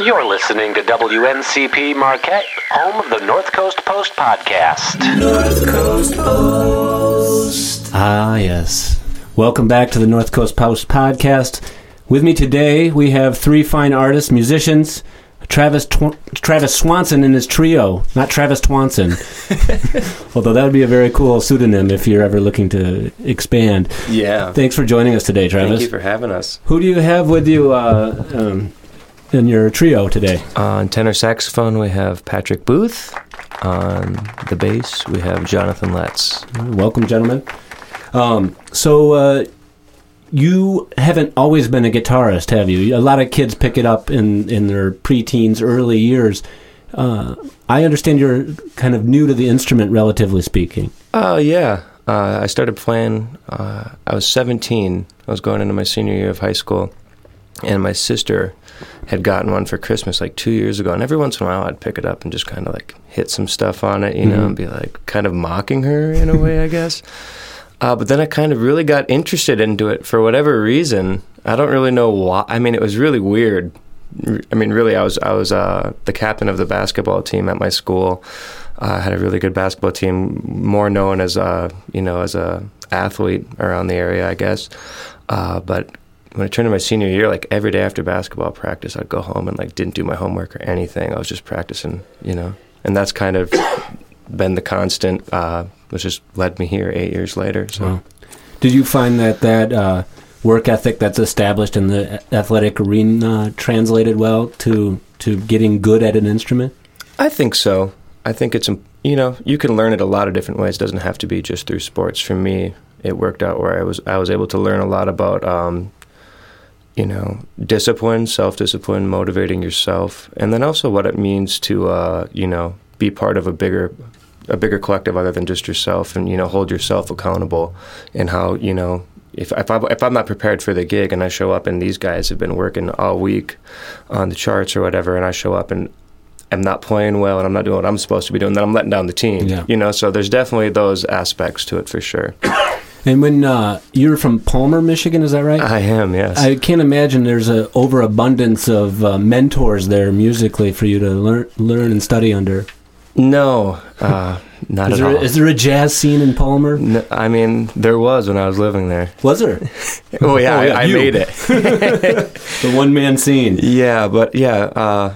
You're listening to WNCP Marquette, home of the North Coast Post podcast. North Coast Post. Ah, yes. Welcome back to the North Coast Post podcast. With me today, we have three fine artists, musicians. Travis Tw- Travis Swanson and his trio, not Travis Twanson. Although that would be a very cool pseudonym if you're ever looking to expand. Yeah. Thanks for joining us today, Travis. Thank you for having us. Who do you have with you uh, um, in your trio today? On tenor saxophone, we have Patrick Booth. On the bass, we have Jonathan Letts. Welcome, gentlemen. Um, so, uh, you haven't always been a guitarist, have you? A lot of kids pick it up in, in their preteens, early years. Uh, I understand you're kind of new to the instrument, relatively speaking. Oh, yeah. Uh, I started playing, uh, I was 17. I was going into my senior year of high school. And my sister had gotten one for Christmas like two years ago. And every once in a while, I'd pick it up and just kind of like hit some stuff on it, you know, Mhm. and be like kind of mocking her in a way, I guess. Uh, but then I kind of really got interested into it for whatever reason. I don't really know why. I mean, it was really weird. I mean, really, I was I was uh, the captain of the basketball team at my school. Uh, I had a really good basketball team, more known as a you know as a athlete around the area, I guess. Uh, but when I turned to my senior year, like every day after basketball practice, I'd go home and like didn't do my homework or anything. I was just practicing, you know, and that's kind of been the constant. Uh, which has led me here eight years later. So. Wow. Did you find that that uh, work ethic that's established in the athletic arena translated well to to getting good at an instrument? I think so. I think it's you know you can learn it a lot of different ways. It doesn't have to be just through sports. For me, it worked out where I was I was able to learn a lot about um, you know discipline, self discipline, motivating yourself, and then also what it means to uh, you know be part of a bigger a bigger collective other than just yourself, and you know hold yourself accountable, and how you know. If, if, I, if I'm not prepared for the gig and I show up and these guys have been working all week on the charts or whatever, and I show up and I'm not playing well and I'm not doing what I'm supposed to be doing, then I'm letting down the team. Yeah. You know, so there's definitely those aspects to it for sure. And when uh, you're from Palmer, Michigan, is that right? I am, yes. I can't imagine there's a overabundance of uh, mentors there musically for you to learn learn and study under. no, uh, not Is at there, all. is there a jazz scene in Palmer? I mean, there was when I was living there. Was there Oh yeah, Oh, yeah, I, I made it. the one man scene? yeah, but yeah, uh,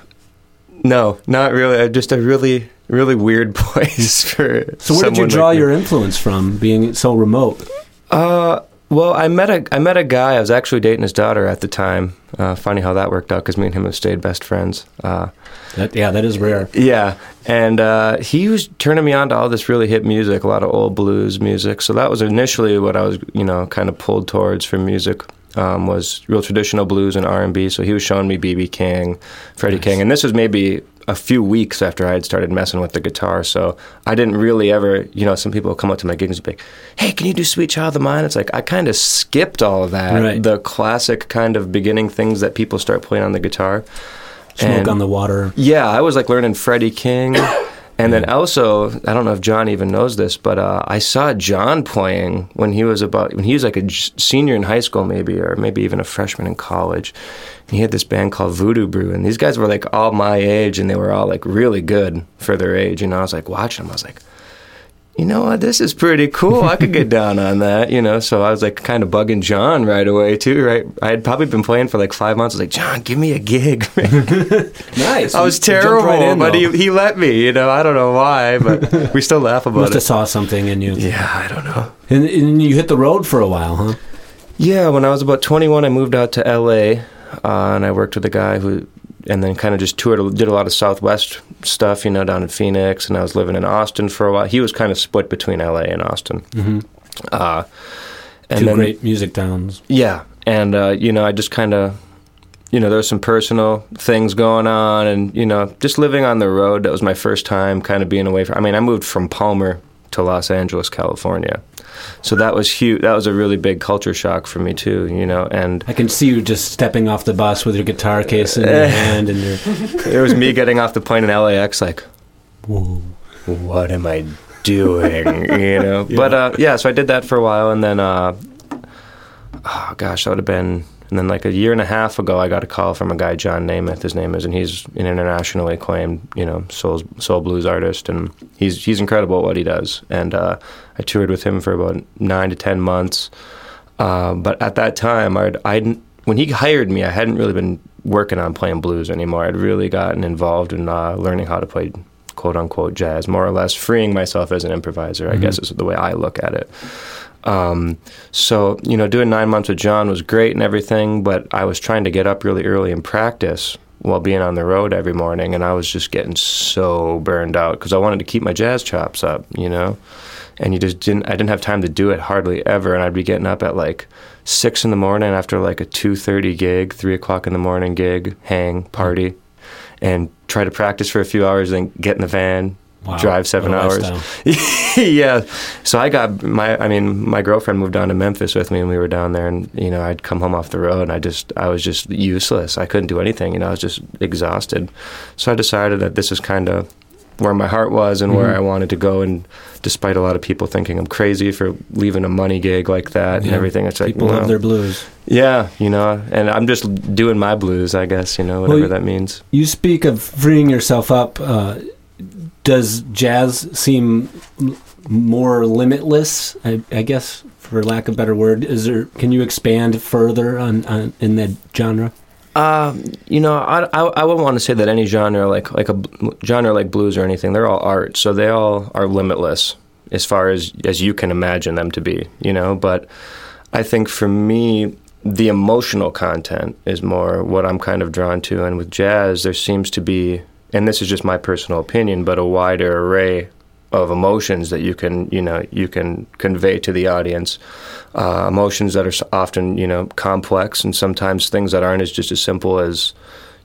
no, not really. Just a really, really weird place for. So where did you draw like your influence from, being so remote? Uh, well, I met a I met a guy. I was actually dating his daughter at the time. Uh, funny how that worked out because me and him have stayed best friends. Uh, That, yeah, that is rare. yeah, and uh, he was turning me on to all this really hip music, a lot of old blues music. So that was initially what I was, you know, kind of pulled towards for music. Um, was real traditional blues and R and B. So he was showing me BB King, Freddie King, and this was maybe a few weeks after I had started messing with the guitar. So I didn't really ever, you know, some people come up to my gigs and be like, "Hey, can you do Sweet Child of Mine?" It's like I kind of skipped all of that, Right. the classic kind of beginning things that people start playing on the guitar. Smoke And- on the water. yeah, I was like learning Freddie King. And then also, I don't know if John even knows this, but uh, I saw John playing when he was about when he was like a senior in high school, maybe, or maybe even a freshman in college. And he had this band called Voodoo Brew, and these guys were like all my age, and they were all like really good for their age. And I was like watching them, I was like, you know what, this is pretty cool. I could get down on that, you know. So I was like kind of bugging John right away too. Right, I had probably been playing for like five months. I was like, John, give me a gig. Nice. I was You terrible, right in, but he, he let me. You know, I don't know why, but we still laugh about must have it. saw something in you. Yeah, I don't know. And, and you hit the road for a while, huh? Yeah, when I was about 21, I moved out to LA, uh, and I worked with a guy who, and then kind of just toured, did a lot of Southwest stuff, you know, down in Phoenix, and I was living in Austin for a while. He was kind of split between LA and Austin. Mm-hmm. Uh, and Two then, great music towns. Yeah, and uh, you know, I just kind of, you know, there was some personal things going on, and you know, just living on the road. That was my first time, kind of being away from. I mean, I moved from Palmer to Los Angeles, California, so that was huge. That was a really big culture shock for me too, you know. And I can see you just stepping off the bus with your guitar case in your hand and your. it was me getting off the plane in LAX, like, Whoa. what am I doing? you know. But uh, yeah, so I did that for a while, and then uh, oh gosh, that would have been. And then like a year and a half ago, I got a call from a guy, John Nemeth, his name is, and he's an internationally acclaimed, you know, soul soul blues artist, and he's he's incredible at what he does. And uh, I toured with him for about nine to ten months. Uh, but at that time, I'd, I'd when he hired me, I hadn't really been working on playing blues anymore. I'd really gotten involved in uh, learning how to play quote unquote jazz, more or less freeing myself as an improviser, I guess is the way I look at it. Um, so, you know, doing nine months with John was great and everything, but I was trying to get up really early and practice while being on the road every morning, and I was just getting so burned out because I wanted to keep my jazz chops up, you know? And you just didn't, I didn't have time to do it hardly ever, and I'd be getting up at like six in the morning after like a 2.30 gig, three o'clock in the morning gig, hang, party, and try to practice for a few hours, then get in the van, Wow. drive seven hours. yeah. So I got my, I mean, my girlfriend moved down to Memphis with me and we were down there and, you know, I'd come home off the road and I just, I was just useless. I couldn't do anything, you know, I was just exhausted. So I decided that this is kind of where my heart was and Mm-hmm. where I wanted to go. And despite a lot of people thinking I'm crazy for leaving a money gig like that and everything, it's like, People no. love their blues. yeah, you know, and I'm just doing my blues, I guess, you know, Well, whatever you- that means. You speak of freeing yourself up. Uh, does jazz seem more limitless? I, I guess, for lack of a better word, is there? Can you expand further on, on in that genre? Uh, you know, I, I, I wouldn't want to say that any genre like like a genre like blues or anything. They're all art, so they all are limitless as far as as you can imagine them to be. You know, but I think for me, the emotional content is more what I'm kind of drawn to. And with jazz, there seems to be, and this is just my personal opinion, but a wider array of emotions that you can you know you can convey to the audience uh, emotions that are often you know complex and sometimes things that aren't as just as simple as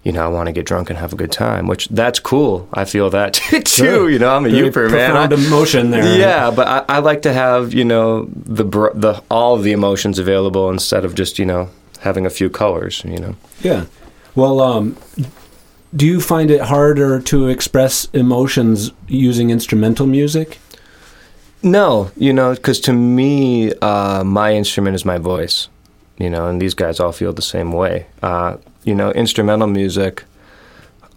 you know I want to get drunk and have a good time which that's cool I feel that too Sure. you know I'm a Very Yooper man I- emotion there. yeah but I, I like to have you know the br- the all of the emotions available instead of just you know having a few colors you know Yeah. Well, um, do you find it harder to express emotions using instrumental music? No, you know, because to me, uh, my instrument is my voice, you know, and these guys all feel the same way. Uh, you know, instrumental music,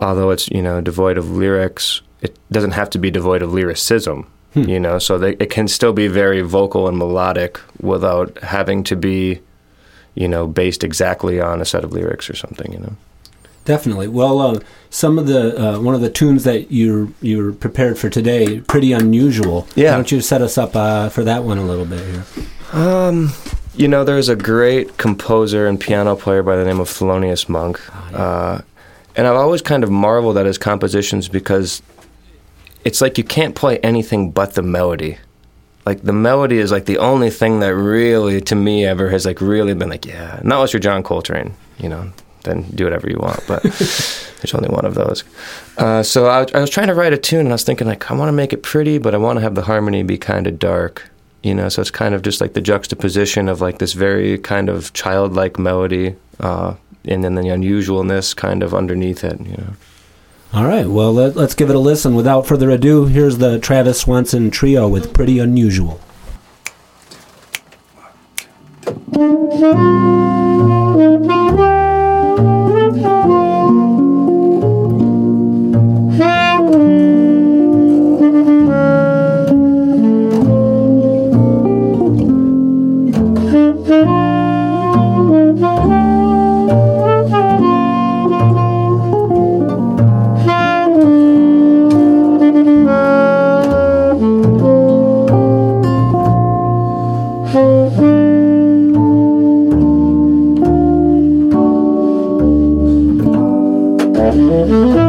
although it's, you know, devoid of lyrics, it doesn't have to be devoid of lyricism, you know, so they, it can still be very vocal and melodic without having to be, you know, based exactly on a set of lyrics or something, you know. Definitely. Well, uh, some of the uh, one of the tunes that you're you're prepared for today, pretty unusual. Yeah. Why don't you set us up uh, for that one a little bit here? Um, you know, there's a great composer and piano player by the name of Thelonious Monk. uh, and I've always kind of marveled at his compositions because it's like you can't play anything but the melody. Like the melody is like the only thing that really, to me, ever has like really been like, yeah. Not unless you're John Coltrane, you know, then do whatever you want. But there's only one of those. Uh, so I, I was trying to write a tune, and I was thinking like, I want to make it pretty, but I want to have the harmony be kind of dark. You know, so it's kind of just like the juxtaposition of like this very kind of childlike melody, uh, and then the unusualness kind of underneath it. You know. All right. Well, let, let's give it a listen. Without further ado, here's the Travis Swanson Trio with "Pretty Unusual." Thank Mm-hmm.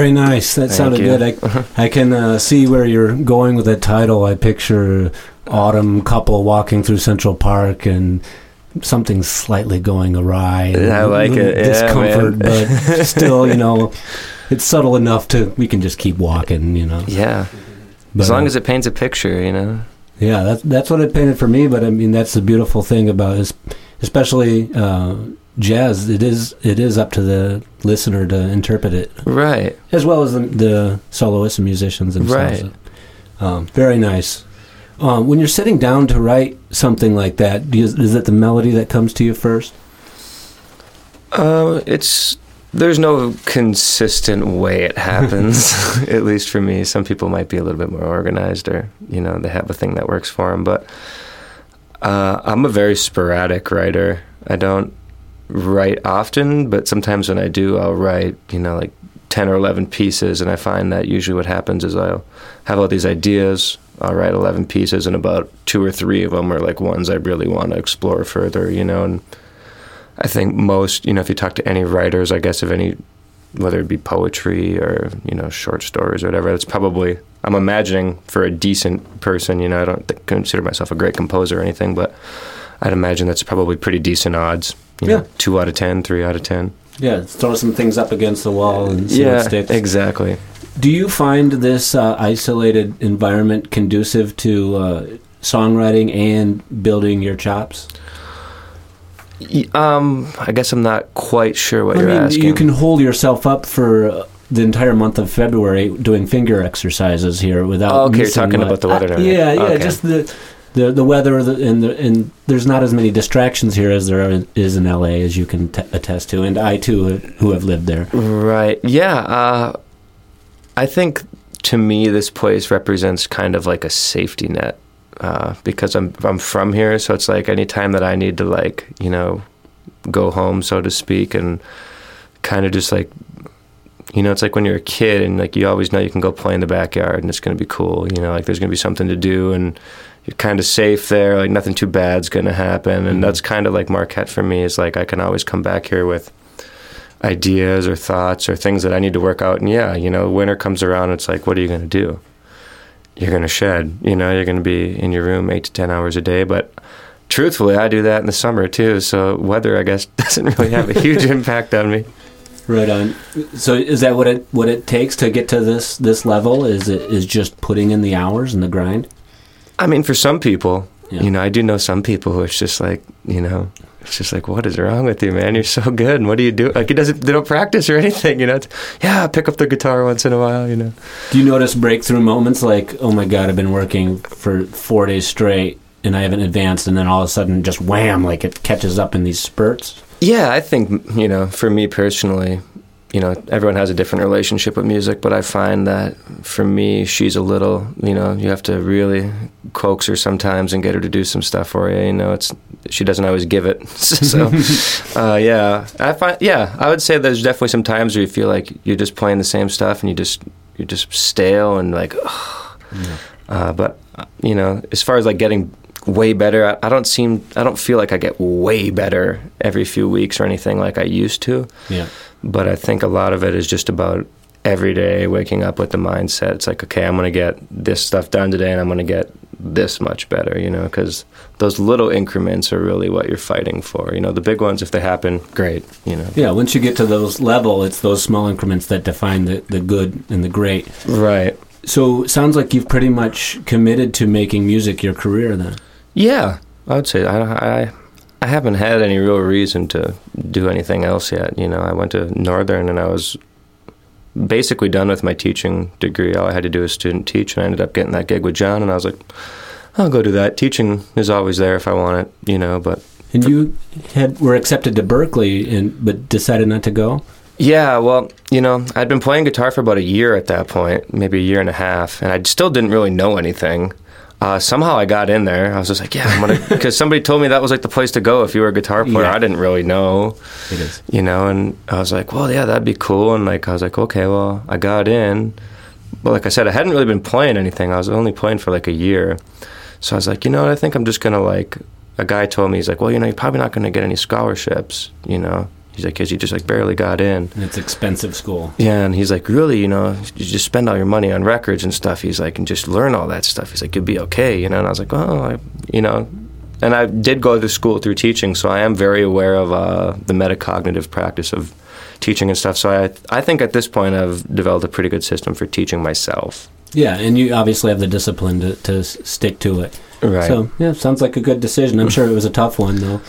Very nice. That Thank sounded you. good. I, I can uh, see where you're going with that title. I picture autumn couple walking through Central Park and something slightly going awry. and I like it. Yeah, discomfort, but still, you know, it's subtle enough to we can just keep walking. You know, Yeah. But, as long uh, as it paints a picture, you know. Yeah, that's that's what it painted for me. But I mean, that's the beautiful thing about it, especially uh, jazz. It is it is up to the listener to interpret it, Right. as well as the, the soloists and musicians themselves. Right. Um, very nice. Um, when you're sitting down to write something like that, do you, is it the melody that comes to you first? Uh, it's there's no consistent way it happens. at least for me, some people might be a little bit more organized, or you know, they have a thing that works for them. But uh, I'm a very sporadic writer. I don't write often, but sometimes when I do, I'll write you know like ten or eleven pieces, and I find that usually what happens is I'll have all these ideas. I'll write eleven pieces, and about two or three of them are like ones I really want to explore further. You know, and I think most, you know, if you talk to any writers, I guess of any, whether it be poetry or you know short stories or whatever, it's probably I'm imagining for a decent person. You know, I don't consider myself a great composer or anything, but I'd imagine that's probably pretty decent odds. You know, Yeah. two out of ten, three out of ten. Yeah, throw some things up against the wall and see yeah, what sticks. exactly. Do you find this uh, isolated environment conducive to uh, songwriting and building your chops? Um, I guess I'm not quite sure what I you're mean, asking. you can hold yourself up for uh, the entire month of February doing finger exercises here without. Oh, okay, you're talking much. about the weather Uh, yeah, yeah, Okay. just the the the weather and the, and there's not as many distractions here as there is in LA, as you can t- attest to, and I too, who have lived there. Right. Yeah. Uh, I think to me, this place represents kind of like a safety net uh, because I'm I'm from here, so it's like any time that I need to like you know go home, so to speak, and kind of just like you know, it's like when you're a kid and like you always know you can go play in the backyard and it's going to be cool. You know, like there's going to be something to do and you're kind of safe there. Like nothing too bad's going to happen, and mm-hmm. that's kind of like Marquette for me. Is like I can always come back here with ideas or thoughts or things that I need to work out. And yeah, you know, winter comes around, it's like, what are you going to do? You're going to shed. You know, you're going to be in your room eight to ten hours a day. But truthfully, I do that in the summer too. So weather, I guess, doesn't really have a huge impact on me. Right on. So is that what it what it takes to get to this this level? Is it is just putting in the hours and the grind? I mean, for some people, Yeah. you know, I do know some people who it's just like, you know, it's just like, what is wrong with you, man? You're so good. And what do you do? Like, it doesn't, they don't practice or anything, you know? It's, yeah, pick up the guitar once in a while, you know? Do you notice breakthrough moments like, oh my god, I've been working for four days straight and I haven't advanced, and then all of a sudden, just wham, like it catches up in these spurts? Yeah, I think, you know, for me personally, you know, everyone has a different relationship with music, but I find that for me, she's a little, you know, you have to really coax her sometimes and get her to do some stuff for you. You know, it's she doesn't always give it. so, uh, yeah, I find, yeah, I would say there's definitely some times where you feel like you're just playing the same stuff and you just you're just stale and like, ugh. Uh, but you know, as far as like getting way better, I, I don't seem, I don't feel like I get way better every few weeks or anything like I used to. Yeah. But I think a lot of it is just about every day waking up with the mindset. It's like, okay, I'm going to get this stuff done today, and I'm going to get this much better. You know, because those little increments are really what you're fighting for. You know, the big ones, if they happen, great. You know. Yeah, once you get to those level, it's those small increments that define the, the good and the great. Right. So sounds like you've pretty much committed to making music your career then. Yeah, I would say I, I I haven't had any real reason to do anything else yet. You know, I went to Northern and I was basically done with my teaching degree. All I had to do was student teach, and I ended up getting that gig with John. And I was like, I'll go do that. Teaching is always there if I want it, you know. But And you had were accepted to Berklee, and but decided not to go. yeah, well, you know, I'd been playing guitar for about a year at that point, maybe a year and a half, and I still didn't really know anything. Uh, somehow I got in there. I was just like, yeah, I'm gonna, because somebody told me that was like the place to go if you were a guitar player. Yeah. I didn't really know. It is. you know, and I was like, well, yeah, that'd be cool. And like, I was like, okay, well, I got in. But like I said, I hadn't really been playing anything. I was only playing for like a year. So I was like, you know what, I think I'm just to like, a guy told me, he's like, well, you know, you're probably not to get any scholarships, you know. He's like, because you just like barely got in. And it's expensive school. Yeah, and he's like, really, you know, you just spend all your money on records and stuff. He's like, and just learn all that stuff. He's like, you'll be okay, you know. And I was like, well, I, you know, and I did go to school through teaching, so I am very aware of uh, the metacognitive practice of teaching and stuff. So I, I think at this point I've developed a pretty good system for teaching myself. Yeah, and you obviously have the discipline to, to stick to it. Right. So yeah, sounds like a good decision. I'm sure it was a tough one though,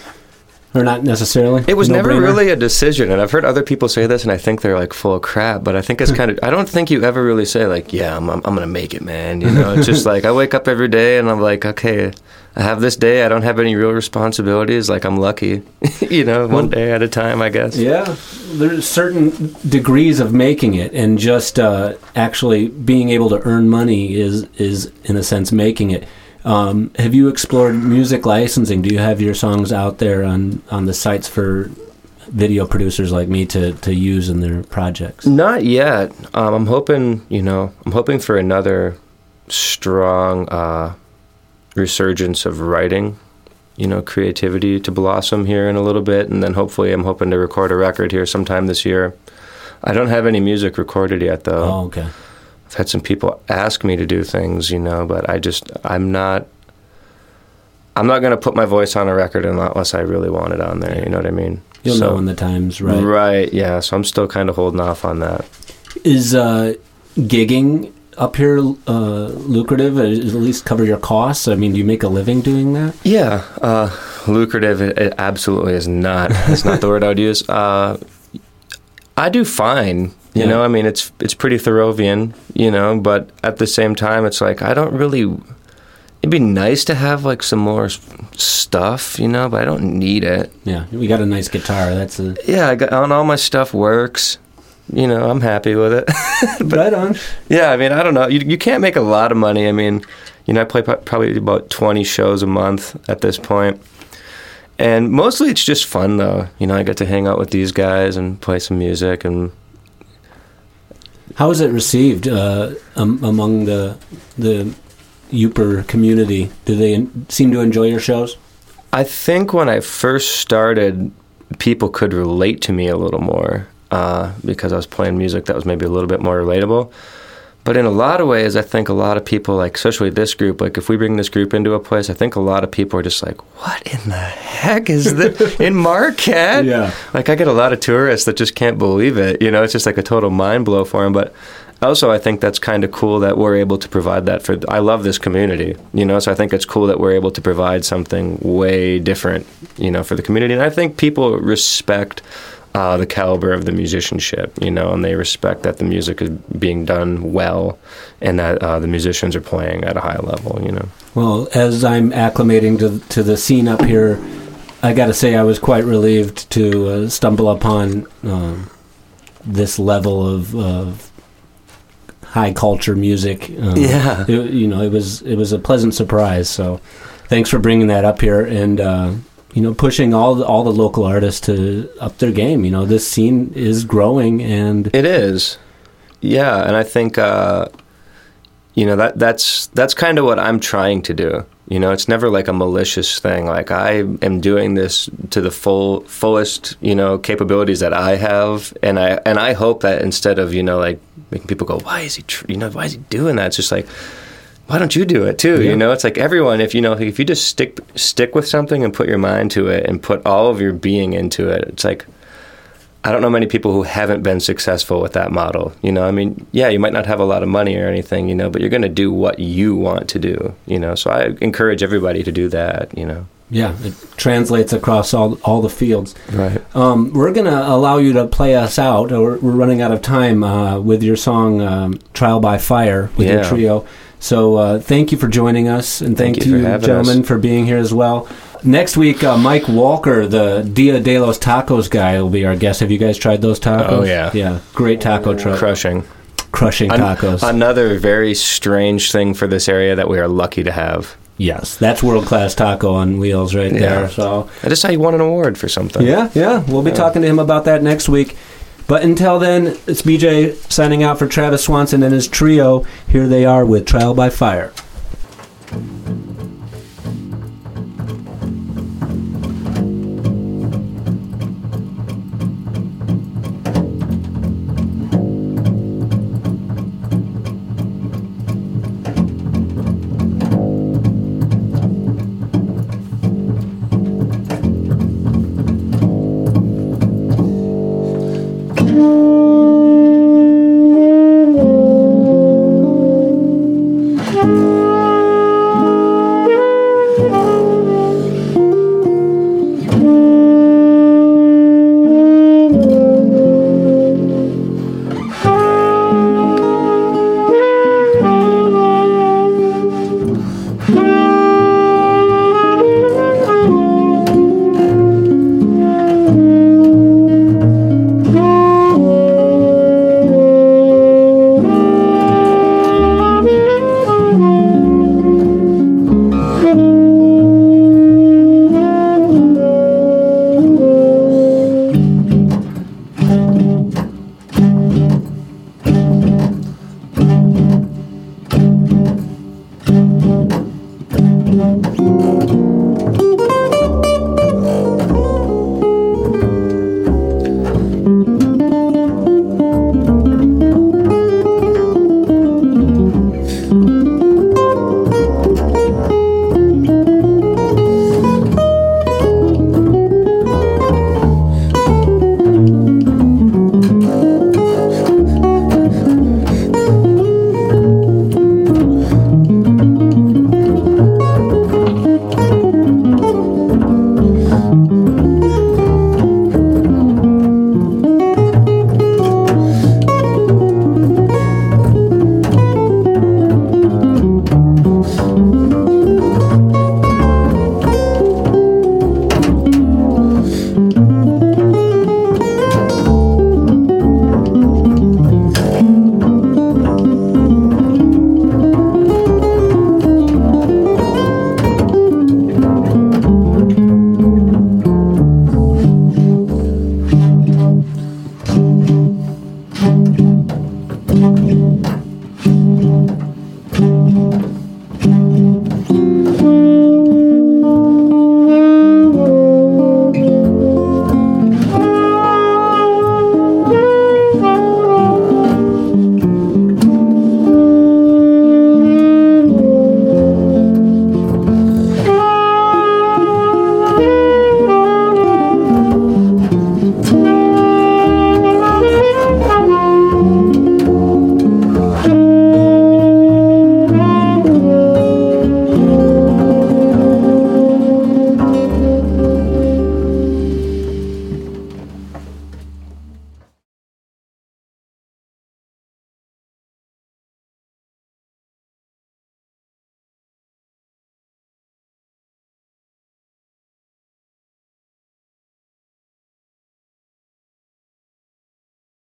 or not necessarily. It was never No-brainer? really a decision, and I've heard other people say this, and I think they're like full of crap. But I think it's kind of. I don't think you ever really say like, "Yeah, I'm, I'm, I'm gonna make it, man." You know, it's just like I wake up every day and I'm like, "Okay, I have this day. I don't have any real responsibilities. Like I'm lucky, you know, one day at a time, I guess." Yeah, there's certain degrees of making it, and just uh, actually being able to earn money is is in a sense making it. Um, have you explored music licensing? Do you have your songs out there on on the sites for video producers like me to to use in their projects? Not yet. Um, I'm hoping, you know, I'm hoping for another strong uh, resurgence of writing, you know, creativity to blossom here in a little bit, and then hopefully, I'm hoping to record a record here sometime this year. I don't have any music recorded yet, though. Oh, okay. I've had some people ask me to do things, you know, but I just, I'm not. I'm not going to put my voice on a record unless I really want it on there. You know what I mean? You'll So- know when the time's right. Right. Yeah. So I'm still kind of holding off on that. Is uh, gigging up here uh, lucrative? Uh, At least cover your costs. I mean, do you make a living doing that? Yeah, uh, lucrative. It, it absolutely is not. It's not the word I would use. Uh, I do fine. You Yeah. know, I mean, it's it's pretty Thoreauvian. You know, but at the same time, it's like I don't really. It'd be nice to have like some more stuff, you know, but I don't need it. Yeah, we got a nice guitar. That's a Yeah, I got, and all my stuff works. You know, I'm happy with it. But, I right on. Yeah, I mean, I don't know. You, you can't make a lot of money. I mean, you know, I play probably about 20 shows a month at this point. And mostly it's just fun, though. You know, I get to hang out with these guys and play some music. And How is it received uh, um, among the the Yooper community? Do they seem to enjoy your shows? I think when I first started, people could relate to me a little more uh, because I was playing music that was maybe a little bit more relatable. But in a lot of ways, I think a lot of people, like especially this group, like if we bring this group into a place, I think a lot of people are just like, "What in the heck is this in Marquette?" Yeah. Like I get a lot of tourists that just can't believe it. You know, it's just like a total mind blow for them. But also, I think that's kind of cool that we're able to provide that for. I love this community. You know, so I think it's cool that we're able to provide something way different. You know, for the community, and I think people respect. Uh, the caliber of the musicianship, you know, and they respect that the music is being done well, and that uh, the musicians are playing at a high level, you know. Well, as I'm acclimating to to the scene up here, I got to say I was quite relieved to uh, stumble upon um, this level of, of high culture music. Um, Yeah. it- you know, it was it was a pleasant surprise. So, thanks for bringing that up here and. You know, pushing all the, all the local artists to up their game. You know, this scene is growing, and It is. Yeah, and I think uh, you know that that's that's kind of what I'm trying to do. You know, it's never like a malicious thing. Like I am doing this to the full fullest, you know, capabilities that I have, and I and I hope that instead of you know like making people go, why is he, tr- you know, why is he doing that? It's just like, why don't you do it too? Yeah. You know, it's like everyone. If you know, if you just stick stick with something and put your mind to it and put all of your being into it, it's like I don't know many people who haven't been successful with that model. You know, I mean, yeah, you might not have a lot of money or anything, you know, but you're going to do what you want to do, you know. So I encourage everybody to do that, you know. Yeah, it translates across all all the fields. Right. Um, we're going to allow you to play us out. We're, we're running out of time uh, with your song um, "Trial by Fire" with your trio. So uh, thank you for joining us, and thank, Thank you you, for gentlemen, us. for being here as well. Next week, uh, Mike Walker, the Dia de los Tacos guy, will be our guest. Have you guys tried those tacos? Oh, yeah. yeah, great taco truck, Crushing. crushing An- tacos. another very strange thing for this area that we are lucky to have. yes, that's world class taco on wheels right there. So I just saw he won an award for something. Yeah, yeah. We'll be talking to him about that next week. But until then, it's BJ signing out for Travis Swanson and his trio. Here they are with Trial by Fire.